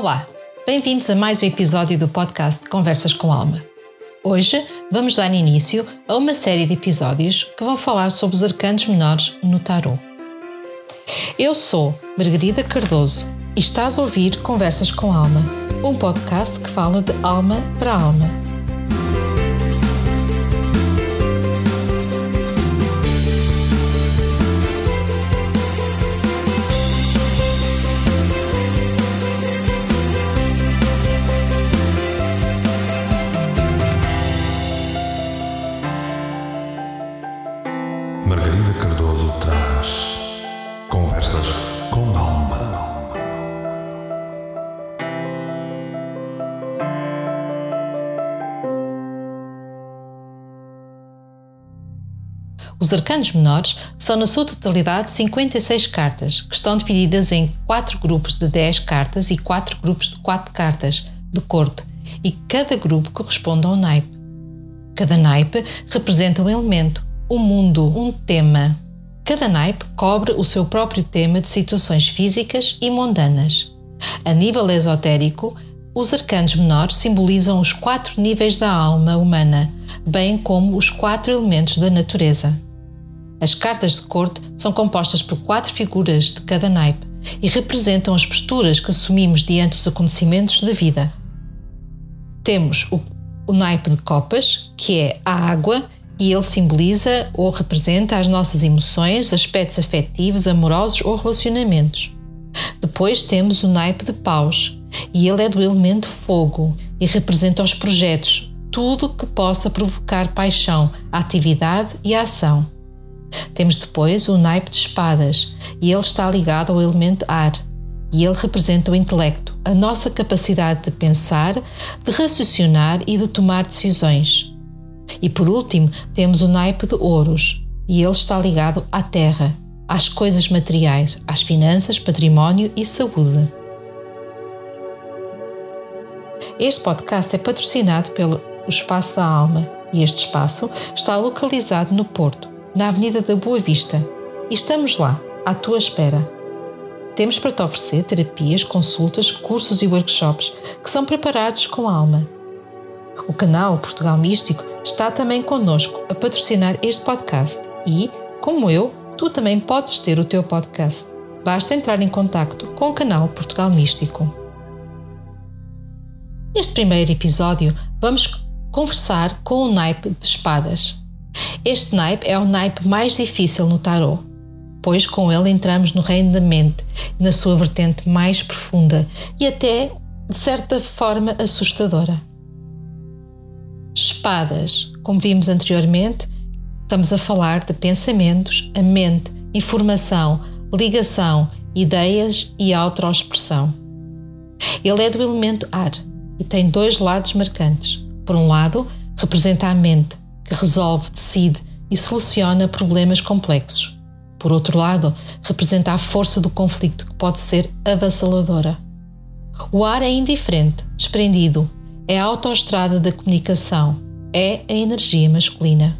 Olá, bem-vindos a mais um episódio do podcast Conversas com Alma. Hoje vamos dar início a uma série de episódios que vão falar sobre os arcanos menores no tarot. Eu sou Margarida Cardoso e estás a ouvir Conversas com Alma, um podcast que fala de alma para alma Os arcanos menores são, na sua totalidade, 56 cartas, que estão divididas em 4 grupos de 10 cartas e 4 grupos de 4 cartas de corte, e cada grupo corresponde a um naipe. Cada naipe representa um elemento, um mundo, um tema. Cada naipe cobre o seu próprio tema de situações físicas e mundanas. A nível esotérico, os arcanos menores simbolizam os quatro níveis da alma humana, bem como os quatro elementos da natureza. As cartas de corte são compostas por quatro figuras de cada naipe e representam as posturas que assumimos diante dos acontecimentos da vida. Temos o, o naipe de copas, que é a água, e ele simboliza ou representa as nossas emoções, aspectos afetivos, amorosos ou relacionamentos. Depois temos o naipe de paus, e ele é do elemento fogo e representa os projetos, tudo que possa provocar paixão, atividade e ação. Temos depois o naipe de espadas, e ele está ligado ao elemento ar, e ele representa o intelecto, a nossa capacidade de pensar, de raciocinar e de tomar decisões. E por último, temos o naipe de ouros, e ele está ligado à terra, às coisas materiais, às finanças, património e saúde. Este podcast é patrocinado pelo Espaço da Alma e este espaço está localizado no Porto, na Avenida da Boa Vista, e estamos lá, à tua espera. Temos para te oferecer terapias, consultas, cursos e workshops que são preparados com alma. O canal Portugal Místico está também connosco a patrocinar este podcast e, como eu, tu também podes ter o teu podcast. Basta entrar em contato com o canal Portugal Místico. Neste primeiro episódio, vamos conversar com o naipe de espadas. Este naipe é o naipe mais difícil no tarot, pois com ele entramos no reino da mente, na sua vertente mais profunda e até, de certa forma, assustadora. Espadas, como vimos anteriormente, estamos a falar de pensamentos, a mente, informação, ligação, ideias e autoexpressão. Ele é do elemento ar e tem dois lados marcantes. Por um lado, representa a mente, que resolve, decide e soluciona problemas complexos. Por outro lado, representa a força do conflito que pode ser avassaladora. O ar é indiferente, desprendido, é a autoestrada da comunicação, é a energia masculina.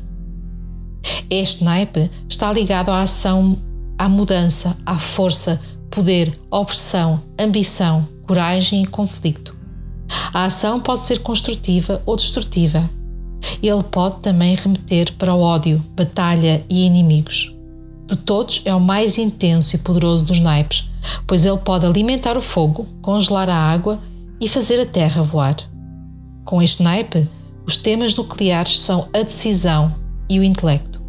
Este naipe está ligado à ação, à mudança, à força, poder, opressão, ambição, coragem e conflito. A ação pode ser construtiva ou destrutiva, ele pode também remeter para o ódio, batalha e inimigos. De todos, é o mais intenso e poderoso dos naipes, pois ele pode alimentar o fogo, congelar a água e fazer a terra voar. Com este naipe, os temas nucleares são a decisão e o intelecto.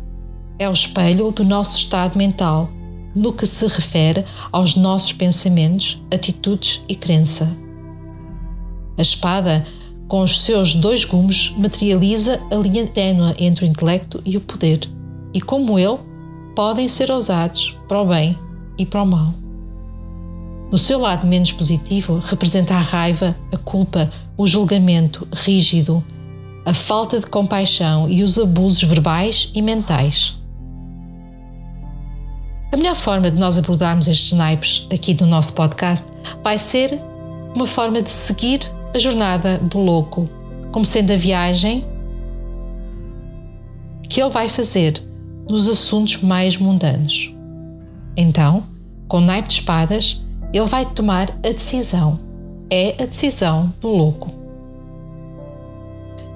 É o espelho do nosso estado mental, no que se refere aos nossos pensamentos, atitudes e crença. A espada com os seus dois gumes, materializa a linha ténua entre o intelecto e o poder, e como ele, podem ser usados para o bem e para o mal. No seu lado menos positivo, representa a raiva, a culpa, o julgamento rígido, a falta de compaixão e os abusos verbais e mentais. A melhor forma de nós abordarmos estes naipes aqui no nosso podcast vai ser uma forma de seguir a jornada do louco, como sendo a viagem que ele vai fazer nos assuntos mais mundanos. Então, com naipe de espadas, ele vai tomar a decisão é a decisão do louco.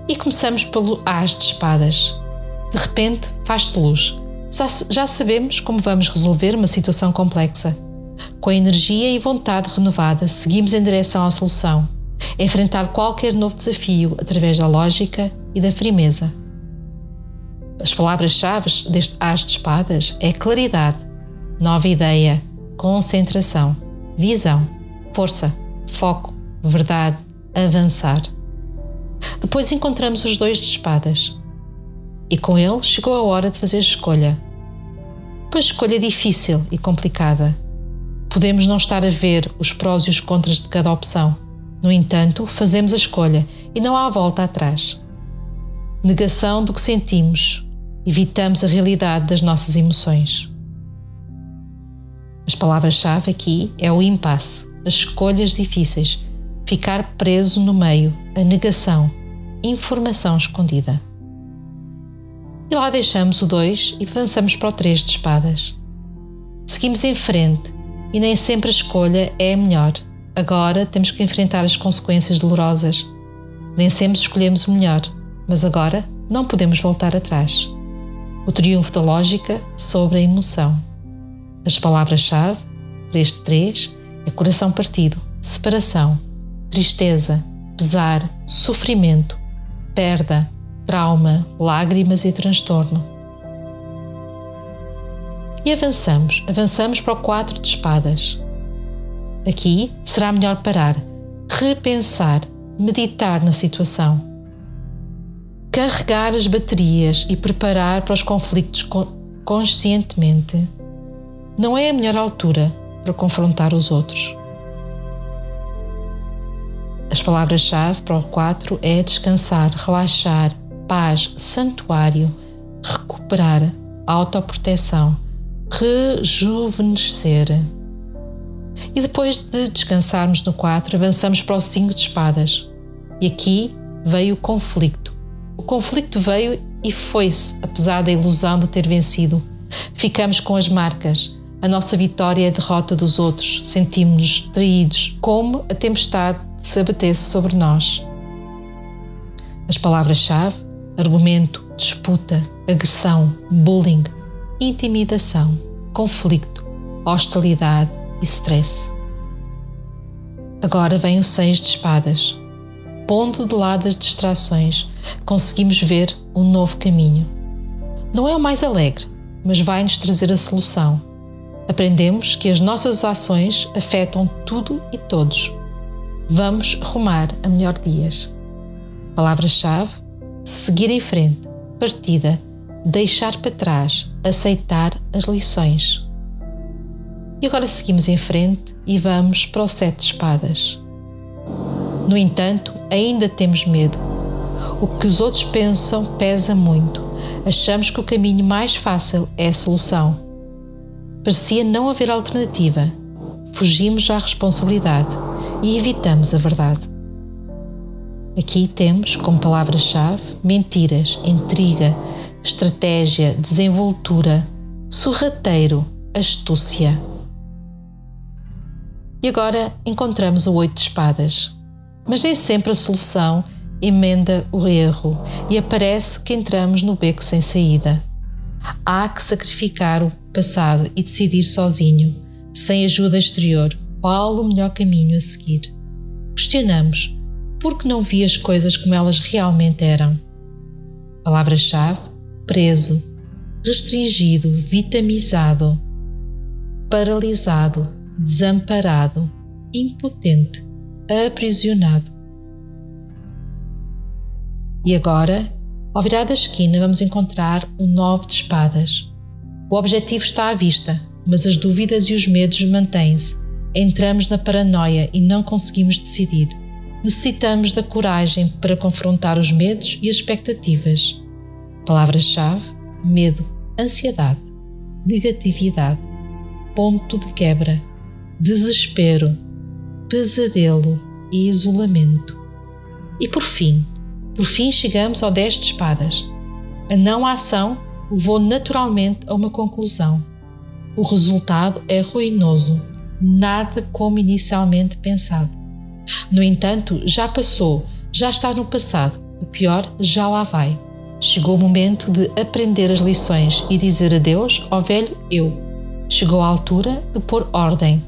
E começamos pelo As de Espadas. De repente, faz-se luz. Já sabemos como vamos resolver uma situação complexa. Com a energia e vontade renovada, seguimos em direção à solução. Enfrentar qualquer novo desafio através da lógica e da firmeza. As palavras-chave deste As de Espadas é claridade, nova ideia, concentração, visão, força, foco, verdade, avançar. Depois encontramos os dois de espadas. E com ele chegou a hora de fazer escolha. Uma escolha difícil e complicada. Podemos não estar a ver os prós e os contras de cada opção. No entanto, fazemos a escolha e não há volta atrás. Negação do que sentimos. Evitamos a realidade das nossas emoções. As palavras-chave aqui é o impasse, as escolhas difíceis, ficar preso no meio, a negação, informação escondida. E lá deixamos o 2 e avançamos para o 3 de espadas. Seguimos em frente e nem sempre a escolha é a melhor. Agora temos que enfrentar as consequências dolorosas. Nem sempre escolhemos o melhor, mas agora não podemos voltar atrás. O triunfo da lógica sobre a emoção. As palavras-chave para este 3 é coração partido, separação, tristeza, pesar, sofrimento, perda, trauma, lágrimas e transtorno. E avançamos, avançamos para o 4 de espadas. Aqui será melhor parar, repensar, meditar na situação. Carregar as baterias e preparar para os conflitos conscientemente não é a melhor altura para confrontar os outros. As palavras-chave para o 4 é descansar, relaxar, paz, santuário, recuperar, autoproteção, rejuvenescer. E depois de descansarmos no 4, avançamos para o 5 de espadas. E aqui veio o conflito. O conflito veio e foi-se, apesar da ilusão de ter vencido. Ficamos com as marcas, a nossa vitória é a derrota dos outros, sentimos-nos traídos, como a tempestade se abatesse sobre nós. As palavras-chave: argumento, disputa, agressão, bullying, intimidação, conflito, hostilidade e stress. Agora vem o seis de espadas. Pondo de lado as distrações, conseguimos ver um novo caminho. Não é o mais alegre, mas vai-nos trazer a solução Aprendemos que as nossas ações afetam tudo e todos. Vamos rumar a melhor dias. Palavra-chave: seguir em frente, partida, deixar para trás, aceitar as lições. E agora seguimos em frente e vamos para o sete espadas. No entanto, ainda temos medo. O que os outros pensam pesa muito. Achamos que o caminho mais fácil é a solução Parecia não haver alternativa. Fugimos à responsabilidade e evitamos a verdade. Aqui temos como palavra-chave mentiras, intriga, estratégia, desenvoltura, sorrateiro, astúcia. E agora encontramos o oito de espadas. Mas nem sempre a solução emenda o erro e aparece que entramos no beco sem saída. Há que sacrificar o passado e decidir sozinho, sem ajuda exterior, qual o melhor caminho a seguir. Questionamos por que não vi as coisas como elas realmente eram. Palavra-chave: preso, restringido, vitamizado, paralisado, desamparado, impotente, aprisionado. E agora ao virar da esquina, vamos encontrar um nove de espadas. O objetivo está à vista, mas as dúvidas e os medos mantêm-se. Entramos na paranoia e não conseguimos decidir. Necessitamos da coragem para confrontar os medos e as expectativas. Palavras-chave: medo, ansiedade, negatividade, ponto de quebra, desespero, pesadelo e isolamento. E por fim, por fim, chegamos ao 10 de espadas. A não ação levou naturalmente a uma conclusão. O resultado é ruinoso, nada como inicialmente pensado. No entanto, já passou, já está no passado, o pior já lá vai. Chegou o momento de aprender as lições e dizer adeus ao velho eu. Chegou a altura de pôr ordem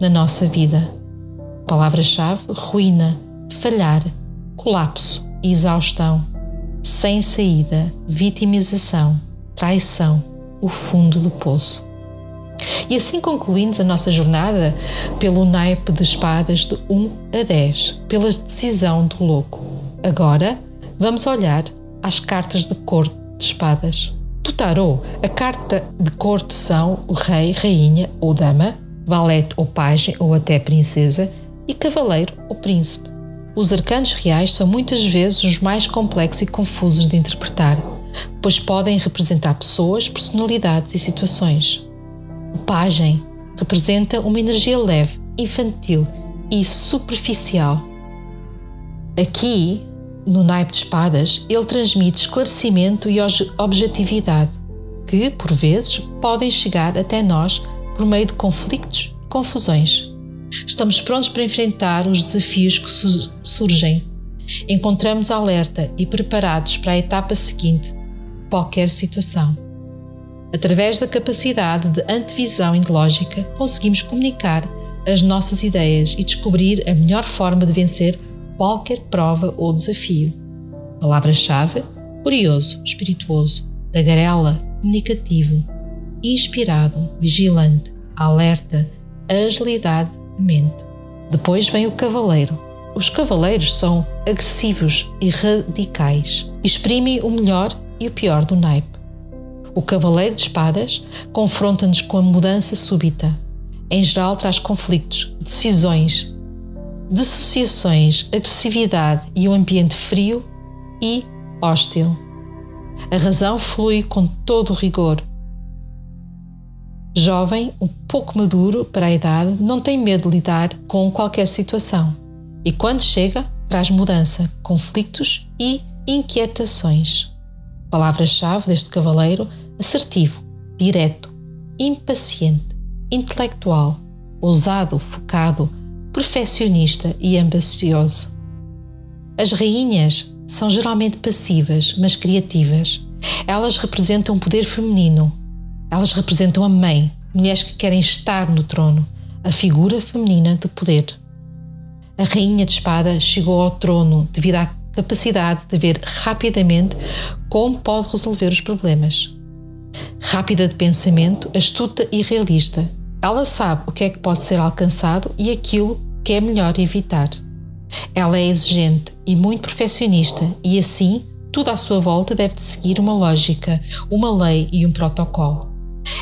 na nossa vida. Palavra-chave: ruína, falhar, colapso, exaustão, sem saída, vitimização, traição, o fundo do poço. E assim concluímos a nossa jornada pelo naipe de espadas de 1 a 10, pela decisão do louco. Agora vamos olhar às cartas de corte de espadas. Do tarô, a carta de corte são o rei, rainha ou dama, valete ou pajem ou até princesa e cavaleiro ou príncipe. Os arcanos reais são muitas vezes os mais complexos e confusos de interpretar, pois podem representar pessoas, personalidades e situações. O pajem representa uma energia leve, infantil e superficial. Aqui no naipe de espadas, ele transmite esclarecimento e objetividade, que, por vezes, podem chegar até nós por meio de conflitos e confusões. Estamos prontos para enfrentar os desafios que surgem. Encontramos alerta e preparados para a etapa seguinte, qualquer situação. Através da capacidade de antevisão e de lógica, conseguimos comunicar as nossas ideias e descobrir a melhor forma de vencer qualquer prova ou desafio. Palavra-chave: curioso, espirituoso, tagarela, comunicativo, inspirado, vigilante, alerta, agilidade, mente. Depois vem o cavaleiro. Os cavaleiros são agressivos e radicais. Exprimem o melhor e o pior do naipe. O cavaleiro de espadas confronta-nos com a mudança súbita. Em geral, traz conflitos, decisões, dissociações, agressividade e um ambiente frio e hostil. A razão flui com todo o rigor. Jovem, um pouco maduro para a idade, não tem medo de lidar com qualquer situação e, quando chega, traz mudança, conflitos e inquietações. Palavra-chave deste cavaleiro: assertivo, direto, impaciente, intelectual, ousado, focado, perfeccionista e ambicioso. As rainhas são geralmente passivas, mas criativas. Elas representam o poder feminino. Elas representam a mãe, mulheres que querem estar no trono, a figura feminina de poder. A rainha de espada chegou ao trono devido à capacidade de ver rapidamente como pode resolver os problemas. Rápida de pensamento, astuta e realista, ela sabe o que é que pode ser alcançado e aquilo que é melhor evitar. Ela é exigente e muito perfeccionista e assim tudo à sua volta deve seguir uma lógica, uma lei e um protocolo.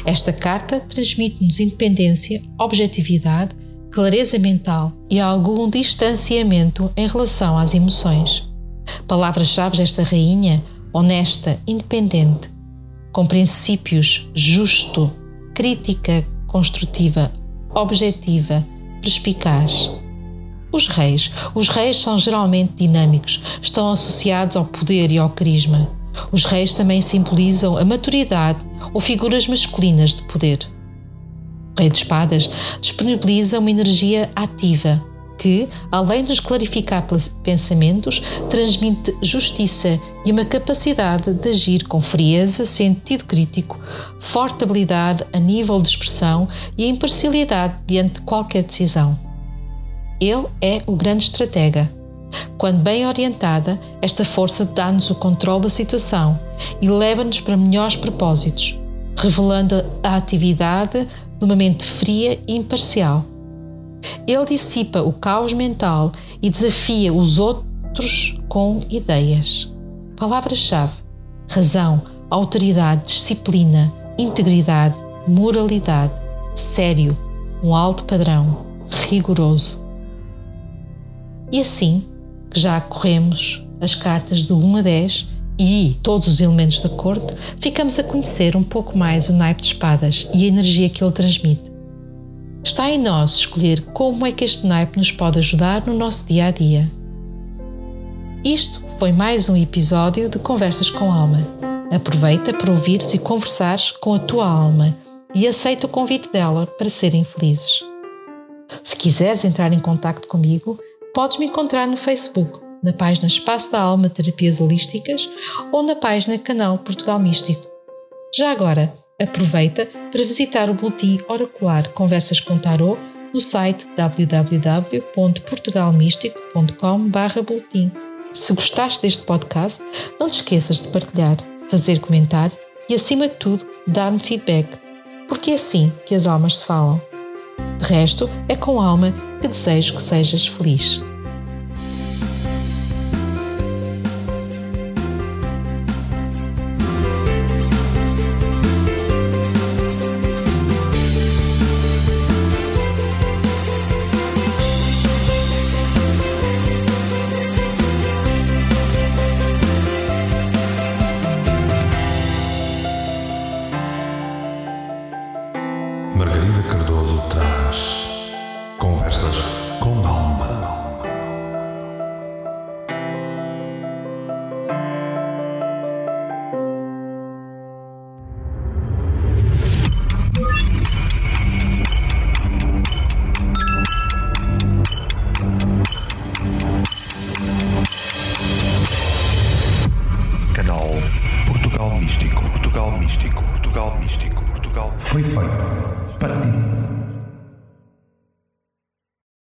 Esta carta transmite-nos independência, objetividade, clareza mental e algum distanciamento em relação às emoções. Palavras-chave desta rainha: honesta, independente, com princípios, justo, crítica construtiva, objetiva, perspicaz. Os reis. Os reis são geralmente dinâmicos, estão associados ao poder e ao carisma. Os reis também simbolizam a maturidade ou figuras masculinas de poder. O Rei de Espadas disponibiliza uma energia ativa que, além de nos clarificar pensamentos, transmite justiça e uma capacidade de agir com frieza, sentido crítico, forte habilidade a nível de expressão e imparcialidade diante de qualquer decisão. Ele é o grande estratega. Quando bem orientada, esta força dá-nos o controle da situação e leva-nos para melhores propósitos, revelando a atividade de uma mente fria e imparcial ele dissipa o caos mental e desafia os outros com ideias. Palavras-chave: razão, autoridade, disciplina, integridade, moralidade, sério, um alto padrão, rigoroso. E assim já corremos as cartas do 1 a 10 e todos os elementos da corte, ficamos a conhecer um pouco mais o naipe de espadas e a energia que ele transmite. Está em nós escolher como é que este naipe nos pode ajudar no nosso dia a dia. Isto foi mais um episódio de Conversas com Alma. Aproveita para ouvires e conversares com a tua alma e aceita o convite dela para serem felizes. Se quiseres entrar em contato comigo, podes me encontrar no Facebook, na página Espaço da Alma Terapias Holísticas ou na página Canal Portugal Místico. Já agora, aproveita para visitar o boletim oracular Conversas com Tarot no site www.portugalmístico.com/boletim. Se gostaste deste podcast, não te esqueças de partilhar, fazer comentário e, acima de tudo, dar-me feedback, porque é assim que as almas se falam. De resto, é com alma que desejo que sejas feliz. Conversas com Alma.